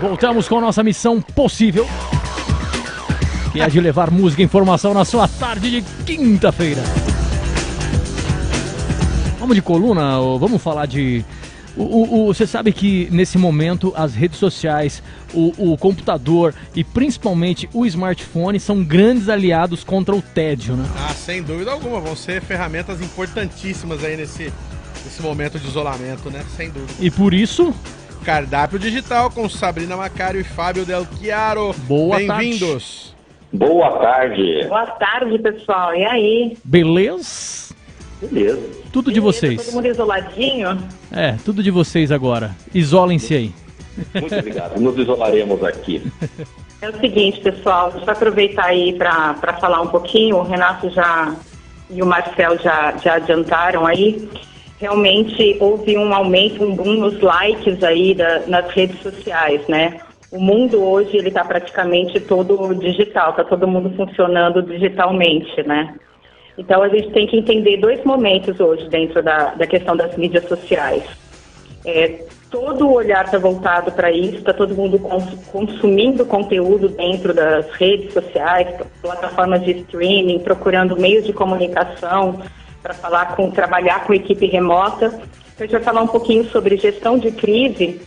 Voltamos com nossa missão possível. Que é de levar música e informação na sua tarde de quinta-feira. Vamos de coluna, vamos falar de. O, o, o- você sabe que nesse momento as redes sociais, o, o computador e principalmente o smartphone são grandes aliados contra o tédio, né? Ah, sem dúvida alguma, vão ser ferramentas importantíssimas aí nesse, nesse momento de isolamento, né? Sem dúvida. E por isso, Cardápio digital com Sabrina Macário e Fábio Del Chiaro. Boa Bem-vindos. Boa tarde. Boa tarde, pessoal. E aí? beleza? Beleza. Tudo de Beleza? vocês. Todo mundo isoladinho? É, tudo de vocês agora. Isolem-se aí. Muito obrigado. Nos isolaremos aqui. É o seguinte, pessoal, deixa eu aproveitar aí para falar um pouquinho. O Renato já e o Marcel já, já adiantaram aí. Realmente houve um aumento, um boom nos likes aí da- nas redes sociais, né? O mundo hoje ele está praticamente todo digital, está todo mundo funcionando digitalmente, né? Então a gente tem que entender dois momentos hoje dentro da, da questão das mídias sociais. É, todo o olhar está voltado para isso, está todo mundo cons- consumindo conteúdo dentro das redes sociais, plataformas de streaming, procurando meios de comunicação para falar com, trabalhar com equipe remota. Então, a gente vai falar um pouquinho sobre gestão de crise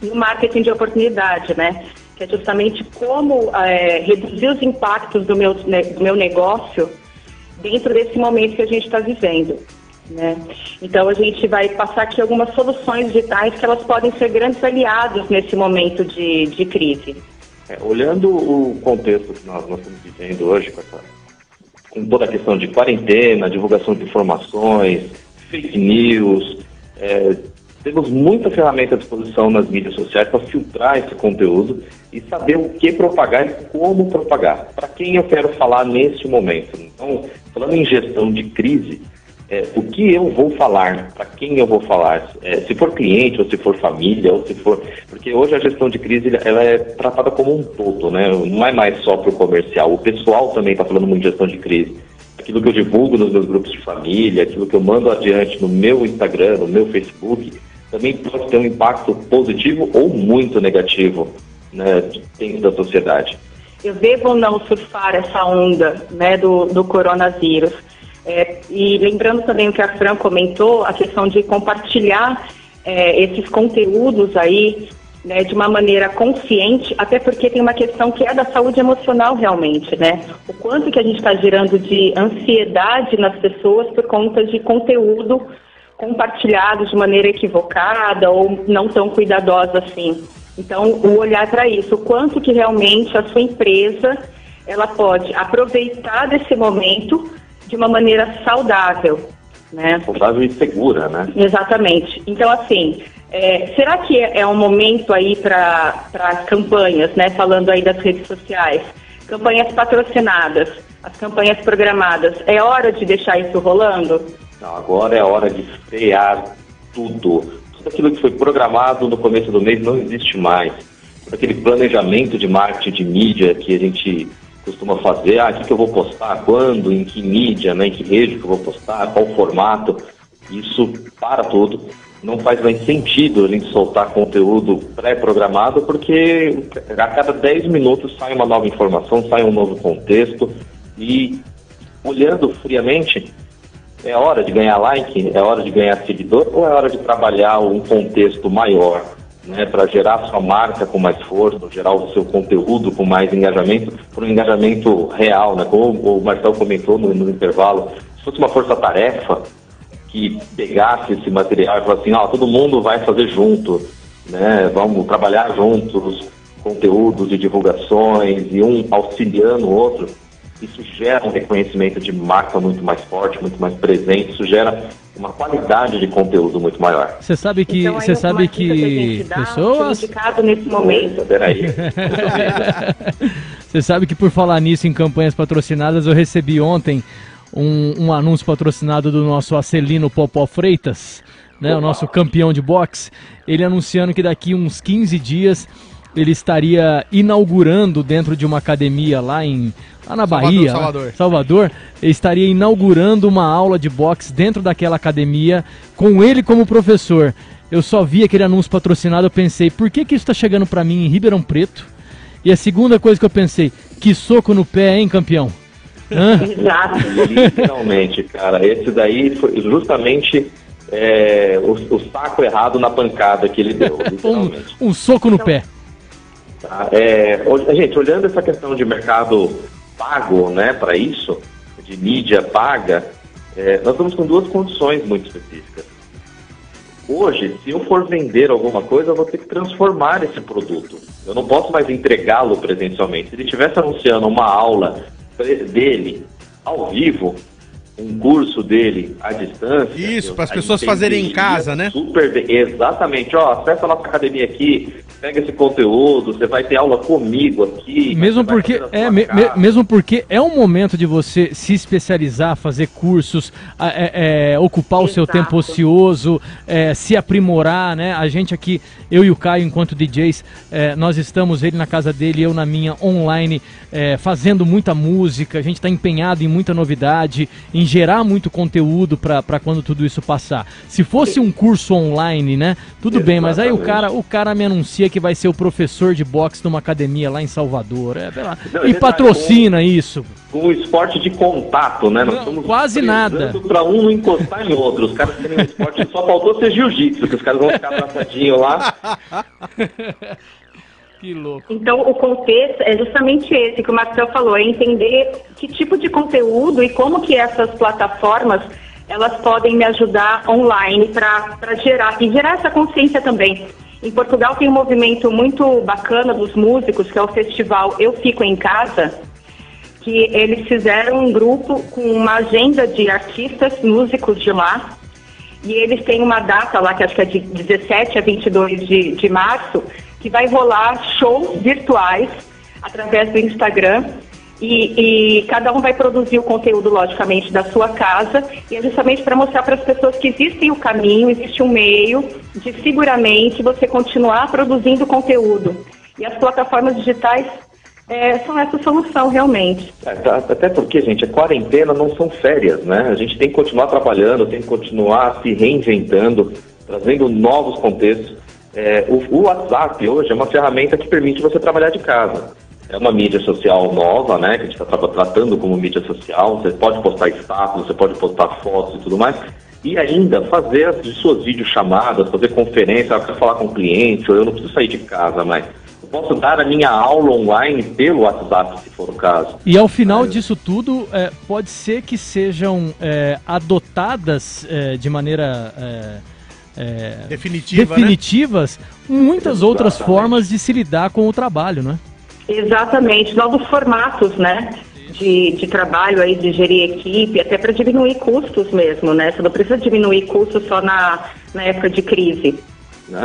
no marketing de oportunidade, né? Que é justamente como é, reduzir os impactos do meu, ne- do meu negócio dentro desse momento que a gente está vivendo. Né? Então a gente vai passar aqui algumas soluções digitais que elas podem ser grandes aliados nesse momento de, de crise. É, olhando o contexto que nós, nós estamos vivendo hoje, com, essa, com toda a questão de quarentena, divulgação de informações, fake news, é, temos muita ferramenta à disposição nas mídias sociais para filtrar esse conteúdo e saber o que propagar e como propagar. Para quem eu quero falar neste momento. Então, falando em gestão de crise, é, o que eu vou falar, para quem eu vou falar, é, se for cliente ou se for família ou se for, porque hoje a gestão de crise ela é tratada como um todo, né? Não é mais só para o comercial. O pessoal também está falando muito de gestão de crise. Aquilo que eu divulgo nos meus grupos de família, aquilo que eu mando adiante no meu Instagram, no meu Facebook, também pode ter um impacto positivo ou muito negativo, né, dentro da sociedade. Eu devo não surfar essa onda né, do, do coronavírus? É, e lembrando também o que a Fran comentou, a questão de compartilhar é, esses conteúdos aí né, de uma maneira consciente, até porque tem uma questão que é da saúde emocional realmente, né? O quanto que a gente está gerando de ansiedade nas pessoas por conta de conteúdo compartilhado de maneira equivocada ou não tão cuidadosa assim. Então, o olhar para isso, o quanto que realmente a sua empresa ela pode aproveitar desse momento de uma maneira saudável, né? Saudável e segura, né? Exatamente. Então, assim, é, será que é, é um momento aí para campanhas, né? Falando aí das redes sociais, campanhas patrocinadas, as campanhas programadas, é hora de deixar isso rolando? Não, agora é hora de frear tudo. Tudo aquilo que foi programado no começo do mês não existe mais. Aquele planejamento de marketing de mídia que a gente costuma fazer, ah, o que, eu vou postar, quando, em que mídia, né, em que rede que eu vou postar, qual formato, isso para tudo. Não faz mais sentido a gente soltar conteúdo pré-programado, porque a cada 10 minutos sai uma nova informação, sai um novo contexto, e olhando friamente, é hora de ganhar like, é hora de ganhar seguidor, ou é hora de trabalhar um contexto maior, né, para gerar sua marca com mais força, gerar o seu conteúdo com mais engajamento, por um engajamento real, né? Como o Marcel comentou no, no intervalo, se fosse uma força-tarefa que pegasse esse material e falasse assim, ó, todo mundo vai fazer junto, né? Vamos trabalhar juntos, conteúdos de divulgações e um auxiliando o outro, isso gera um reconhecimento de marca muito mais forte, muito mais presente, isso gera uma qualidade de conteúdo muito maior. Você sabe que, Então, você sabe que dá, pessoas, indicado nesse momento. Peraí. você sabe que por falar nisso em campanhas patrocinadas, eu recebi ontem um, um anúncio patrocinado do nosso Acelino Popó Freitas, né, o nosso campeão de boxe, ele anunciando que daqui uns 15 dias ele estaria inaugurando dentro de uma academia lá em lá na Salvador, Bahia, lá- Salvador. Salvador, ele estaria inaugurando uma aula de boxe dentro daquela academia com ele como professor. eu só vi aquele anúncio patrocinado, eu pensei, por que, que isso está chegando para mim em Ribeirão Preto? E a segunda coisa que eu pensei, que soco no pé, hein, campeão? Exato. Literalmente, cara. Esse daí foi justamente é, o, o, saco errado na pancada que ele deu. um, um, soco no então, pé. Tá, é, gente, olhando essa questão de mercado pago, né, para isso, de mídia paga, é, nós estamos com duas condições muito específicas. Hoje, se eu for vender alguma coisa, eu vou ter que transformar esse produto. Eu não posso mais entregá-lo presencialmente. Se ele estivesse anunciando uma aula dele ao vivo, um curso dele à distância. Isso, para as pessoas fazerem em casa, né? Super bem. Exatamente. Ó, acessa a nossa academia aqui, pega esse conteúdo, você vai ter aula comigo aqui. Mesmo porque é me, mesmo porque é um momento de você se especializar, fazer cursos, é, é, ocupar Exato. o seu tempo ocioso, é, se aprimorar, né? A gente aqui, eu e o Caio, enquanto DJs, é, nós estamos ele na casa dele, eu na minha online, é, fazendo muita música. A gente está empenhado em muita novidade, em gerar muito conteúdo para quando tudo isso passar. Se fosse um curso online, né? Tudo Exatamente. bem, mas aí o cara, o cara me anuncia que vai ser o professor de boxe numa academia lá em Salvador. É, Não, e patrocina com, isso. Com o esporte de contato, né? Nós Não, quase nada. Para um não encostar em outro. Os caras têm um esporte, só faltou ser jiu-jitsu, que os caras vão ficar abraçadinhos lá. Que louco. Então, o contexto é justamente esse que o Marcel falou, é entender que tipo de conteúdo e como que essas plataformas elas podem me ajudar online para gerar e gerar essa consciência também. Em Portugal tem um movimento muito bacana dos músicos, que é o festival Eu Fico em Casa, que eles fizeram um grupo com uma agenda de artistas, músicos de lá, e eles têm uma data lá, que acho que é de 17 a 22 de, de março, que vai rolar shows virtuais através do Instagram, e, e, cada um vai produzir o conteúdo, logicamente, da sua casa, e é justamente para mostrar para as pessoas que existe o caminho, existe um meio de seguramente você continuar produzindo conteúdo. E as plataformas digitais é, são essa solução, realmente. É, tá, até porque, gente, a quarentena não são férias, né? A gente tem que continuar trabalhando, tem que continuar se reinventando, trazendo novos contextos. É, o, o WhatsApp hoje é uma ferramenta que permite você trabalhar de casa. É uma mídia social nova, né? Que a gente está tratando como mídia social. Você pode postar status, você pode postar fotos e tudo mais. E ainda fazer as suas videochamadas, fazer conferência, eu quero falar com o cliente, ou eu não preciso sair de casa, mas eu posso dar a minha aula online pelo WhatsApp, se for o caso. E ao final é. disso tudo, é, pode ser que sejam é, adotadas é, de maneira é, Definitiva, né? definitivas né? muitas Exatamente. outras formas de se lidar com o trabalho, né? Exatamente, novos formatos, né? De, de trabalho aí, de gerir equipe, até para diminuir custos mesmo, né? Você não precisa diminuir custos só na, na época de crise.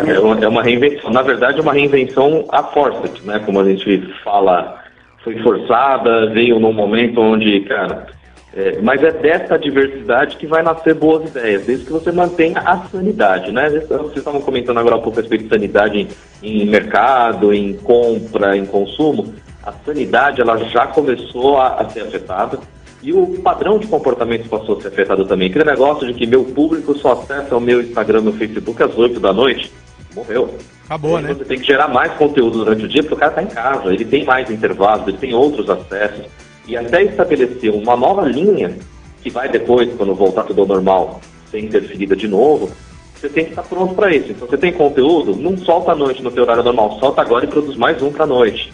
É uma, é uma reinvenção, na verdade é uma reinvenção a força, né? Como a gente fala, foi forçada, veio num momento onde, cara, é, mas é dessa diversidade que vai nascer boas ideias, desde que você mantenha a sanidade, né? Vocês estavam comentando agora um pouco a respeito de sanidade em, em mercado, em compra, em consumo. A sanidade ela já começou a, a, ser afetada e o padrão de comportamento passou a ser afetado também. Aquele negócio de que meu público só acessa o meu Instagram no Facebook às 8 da noite, morreu. Acabou, né? Você tem que gerar mais conteúdo durante o dia porque o cara está em casa, ele tem mais intervalos, ele tem outros acessos e até estabelecer uma nova linha, que vai depois, quando voltar tudo ao normal, ser interferida de novo, você tem que estar pronto para isso. Então, você tem conteúdo, não solta à noite no teu horário normal, solta agora e produz mais um para a noite.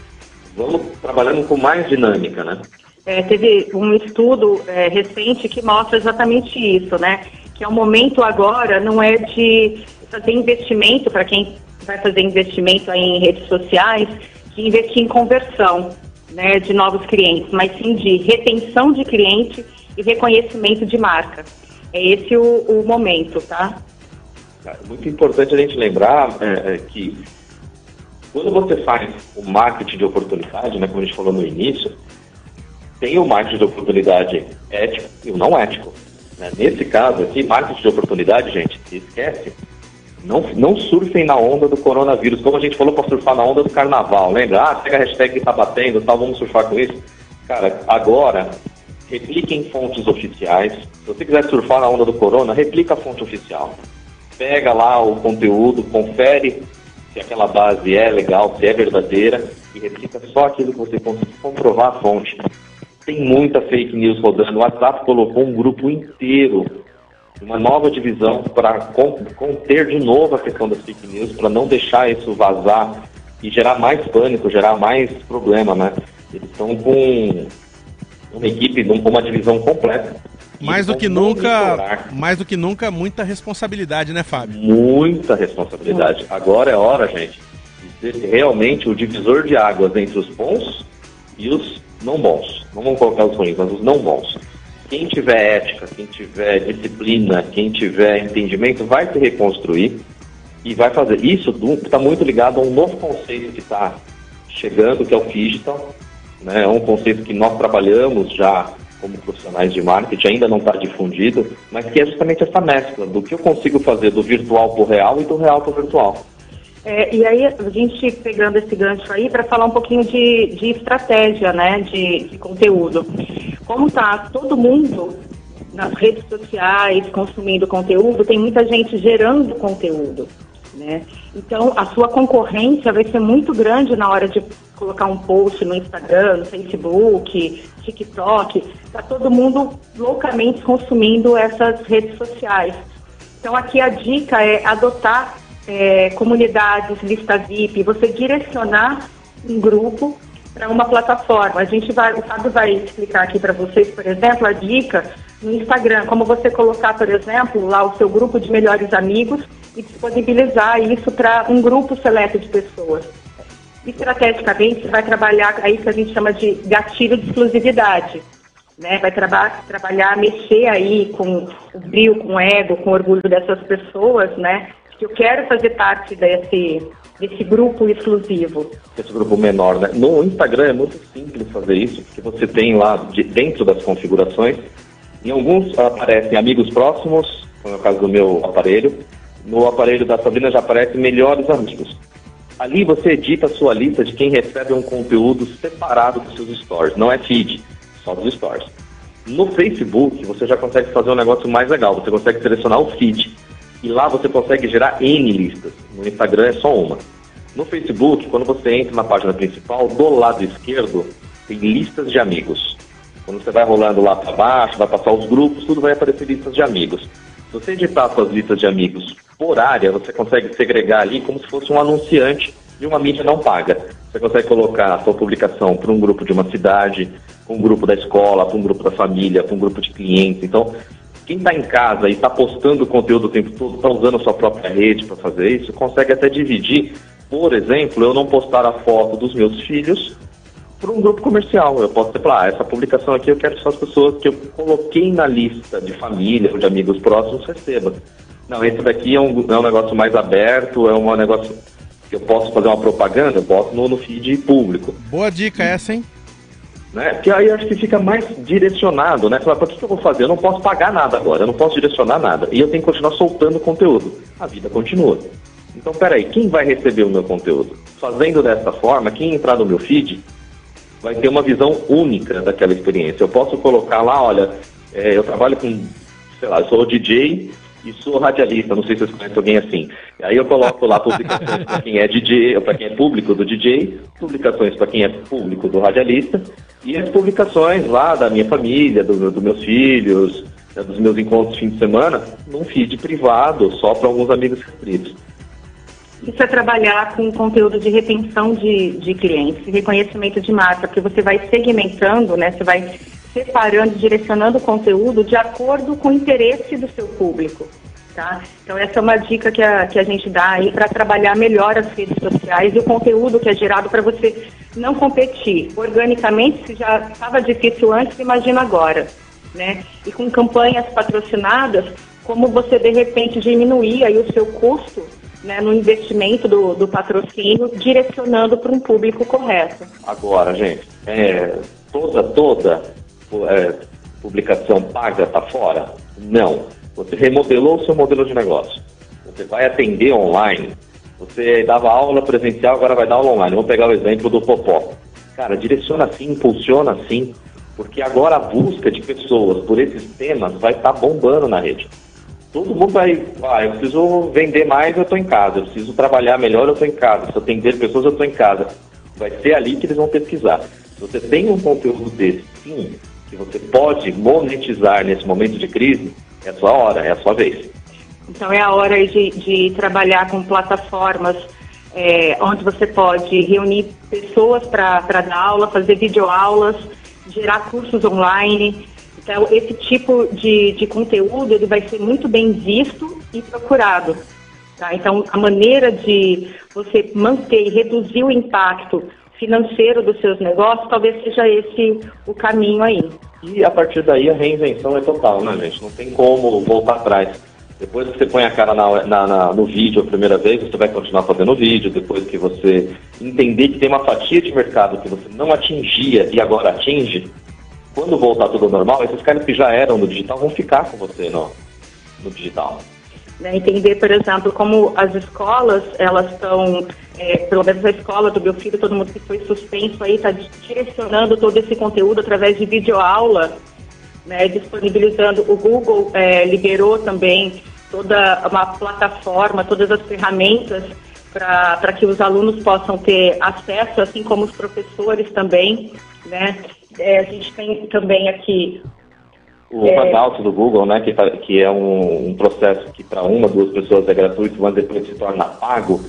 Vamos trabalhando com mais dinâmica, né? É, teve um estudo é, recente que mostra exatamente isso, né? Que é o momento agora não é de fazer investimento para quem vai fazer investimento em redes sociais, de investir em conversão né, de novos clientes, mas sim de retenção de cliente e reconhecimento de marca. É esse o, o momento, tá? É muito importante a gente lembrar é, é, que quando você faz o marketing de oportunidade, né, como a gente falou no início, tem o marketing de oportunidade ético e o não ético. Né? Nesse caso aqui, marketing de oportunidade, gente, esquece não, não surfem na onda do coronavírus, como a gente falou para surfar na onda do carnaval, lembra? Ah, pega a hashtag que tá batendo tal, vamos surfar com isso. Cara, agora, repliquem fontes oficiais. Se você quiser surfar na onda do corona, replica a fonte oficial. pega lá o conteúdo, confere se aquela base é legal, se é verdadeira, e replica só aquilo que você conseguir comprovar a fonte. Tem muita fake news rodando. O WhatsApp colocou um grupo inteiro, uma nova divisão para conter de novo a questão das fake news, para não deixar isso vazar e gerar mais pânico, gerar mais problema, né? Eles estão com uma equipe, com uma divisão completa. Mais do que nunca, mais do que nunca, muita responsabilidade, né, Fábio? Muita responsabilidade. Agora é hora, gente, de ser realmente o divisor de águas entre os bons e os não bons. Não vamos colocar os ruins, mas os não bons. Quem tiver ética, quem tiver disciplina, quem tiver entendimento, vai se reconstruir e vai fazer. Isso está muito ligado a um novo conceito que está chegando, que é o digital. Né? É um conceito que nós trabalhamos já como profissionais de marketing, ainda não está difundido, mas que é justamente essa mescla do que eu consigo fazer do virtual para o real e do real para o virtual. É, e aí, a gente pegando esse gancho aí para falar um pouquinho de, de estratégia, né, de, de conteúdo. Como está todo mundo nas redes sociais consumindo conteúdo, tem muita gente gerando conteúdo. Né? Então, a sua concorrência vai ser muito grande na hora de colocar um post no Instagram, no Facebook, TikTok. Está todo mundo loucamente consumindo essas redes sociais. Então, aqui a dica é adotar é, comunidades, lista VIP, você direcionar um grupo para uma plataforma. A gente vai, o Fábio vai explicar aqui para vocês, por exemplo, a dica no Instagram, como você colocar, por exemplo, lá o seu grupo de melhores amigos e disponibilizar isso para um grupo seleto de pessoas. Estrategicamente, você vai trabalhar aí que a gente chama de gatilho de exclusividade. Né? Vai traba trabalhar, mexer aí com o brilho, com o ego, com o orgulho dessas pessoas, né? Que eu quero fazer parte desse, desse grupo exclusivo. Esse grupo menor, né? No Instagram é muito simples fazer isso, porque você tem lá, de, dentro das configurações, em alguns aparecem amigos próximos, como é o caso do meu aparelho, no aparelho da Sabrina já aparece melhores amigos. Ali você edita a sua lista de quem recebe um conteúdo separado dos seus stories, não é feed, só dos stories. No Facebook você já consegue fazer um negócio mais legal, você consegue selecionar o feed e lá você consegue gerar N listas. No Instagram é só uma. No Facebook, quando você entra na página principal, do lado esquerdo tem listas de amigos. Quando você vai rolando lá para baixo, vai passar os grupos, tudo vai aparecer listas de amigos. Se você editar suas listas de amigos por área, você consegue segregar ali como se fosse um anunciante de uma mídia não paga. Você consegue colocar a sua publicação para um grupo de uma cidade, para um grupo da escola, para um grupo da família, para um grupo de clientes. Então, quem está em casa e está postando conteúdo o tempo todo, está usando a sua própria rede para fazer isso, consegue até dividir. Por exemplo, eu não postar a foto dos meus filhos para um grupo comercial. Eu posso falar, ah, essa publicação aqui eu quero que só as pessoas que eu coloquei na lista de família ou de amigos próximos recebam. Não, esse daqui é um, é um negócio mais aberto, é um negócio que eu posso fazer uma propaganda, eu posso no, no feed público. Boa dica essa, hein? Né? Que aí acho que fica mais direcionado, né? Falar, para que eu vou fazer? Eu não posso pagar nada agora, eu não posso direcionar nada. E eu tenho que continuar soltando conteúdo. A vida continua. Então, peraí, quem vai receber o meu conteúdo? Fazendo dessa forma, quem entrar no meu feed vai ter uma visão única daquela experiência. Eu posso colocar lá, olha, é, eu trabalho com, sei lá, eu sou DJ e sou radialista, não sei se vocês conhecem alguém assim. Aí eu coloco lá publicações para quem é DJ, para quem é público do DJ, publicações para quem é público do radialista, e as publicações lá da minha família, dos do meus filhos, né, dos meus encontros de fim de semana, num feed privado, só para alguns amigos restritos. Isso é trabalhar com conteúdo de retenção de, de clientes, reconhecimento de marca, porque você vai segmentando, né? Você vai separando, direcionando o conteúdo de acordo com o interesse do seu público. Tá? Então essa é uma dica que a, que a gente dá aí para trabalhar melhor as redes sociais e o conteúdo que é gerado para você não competir. Organicamente, se já estava difícil antes, imagina agora. Né? E com campanhas patrocinadas, como você de repente diminuir aí o seu custo né, no investimento do, do patrocínio, direcionando para um público correto. Agora, gente, é, toda, toda é, publicação paga está fora? Não. Você remodelou o seu modelo de negócio. Você vai atender online. Você dava aula presencial, agora vai dar aula online. Vamos pegar o exemplo do Popó. Cara, direciona assim, impulsiona assim, porque agora a busca de pessoas por esses temas vai estar tá bombando na rede. todo mundo vai, ah, eu preciso vender mais, eu estou em casa, eu preciso trabalhar melhor, eu estou em casa, se eu atender pessoas, eu estou em casa. Vai ser ali que eles vão pesquisar. Se você tem um conteúdo desse, sim, que você pode monetizar nesse momento de crise, é a sua hora, é a sua vez. Então é a hora de, de trabalhar com plataformas é, onde você pode reunir pessoas para dar aula, fazer videoaulas, gerar cursos online. Então, esse tipo de, de conteúdo ele vai ser muito bem visto e procurado. Tá? Então, a maneira de você manter e reduzir o impacto financeiro dos seus negócios, talvez seja esse o caminho aí. E a partir daí a reinvenção é total, né, gente? Não tem como voltar atrás. Depois que você põe a cara na, na, na, no vídeo a primeira vez, você vai continuar fazendo vídeo. Depois que você entender que tem uma fatia de mercado que você não atingia e agora atinge, quando voltar tudo normal, esses caras que já eram no digital vão ficar com você no, no digital. Né, entender, por exemplo, como as escolas, elas estão, é, pelo menos a escola do meu filho, todo mundo que foi suspenso aí, está direcionando todo esse conteúdo através de videoaula né, disponibilizando. O Google é, liberou também toda uma plataforma, todas as ferramentas para que os alunos possam ter acesso, assim como os professores também. Né? É, a gente tem também aqui. O é, Hangout do Google, né, que, que é um, um processo que para uma, duas pessoas é gratuito, mas depois se torna pago,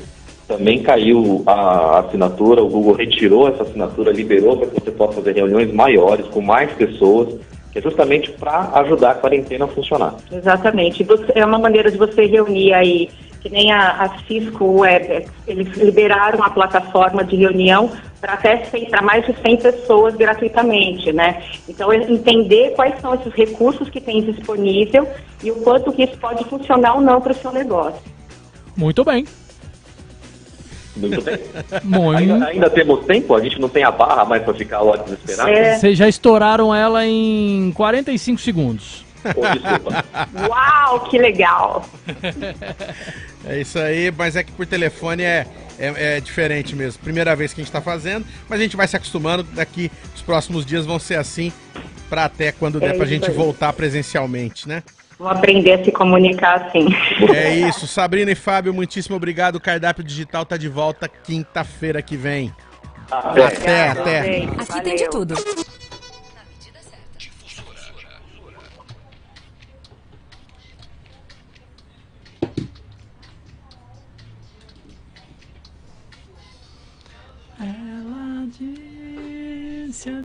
também caiu a assinatura, o Google retirou essa assinatura, liberou para que você possa fazer reuniões maiores com mais pessoas é justamente para ajudar a quarentena a funcionar. Exatamente. Você, é uma maneira de você reunir aí, que nem a, a Cisco Webex, eles liberaram a plataforma de reunião para até para mais de 100 pessoas gratuitamente, né? Então, entender quais são esses recursos que tem disponível e o quanto que isso pode funcionar ou não para o seu negócio. Muito bem. Muito bem. Muito. Ainda, ainda, temos tempo? A gente não tem a barra mais para ficar lá desesperado? É. Vocês já estouraram ela em 45 segundos. Oh, Uau, que legal! É isso aí, mas é que por telefone é, é, é, diferente mesmo. Primeira vez que a gente está fazendo, mas a gente vai se acostumando. Daqui os próximos dias vão ser assim, para até quando der é para a gente aí. voltar presencialmente, né? Vou aprender a se comunicar assim. É isso. Sabrina e Fábio, muitíssimo obrigado. O Cardápio Digital tá de volta quinta-feira que vem. Até, até. até. Aqui tem de tudo. Mon Dieu.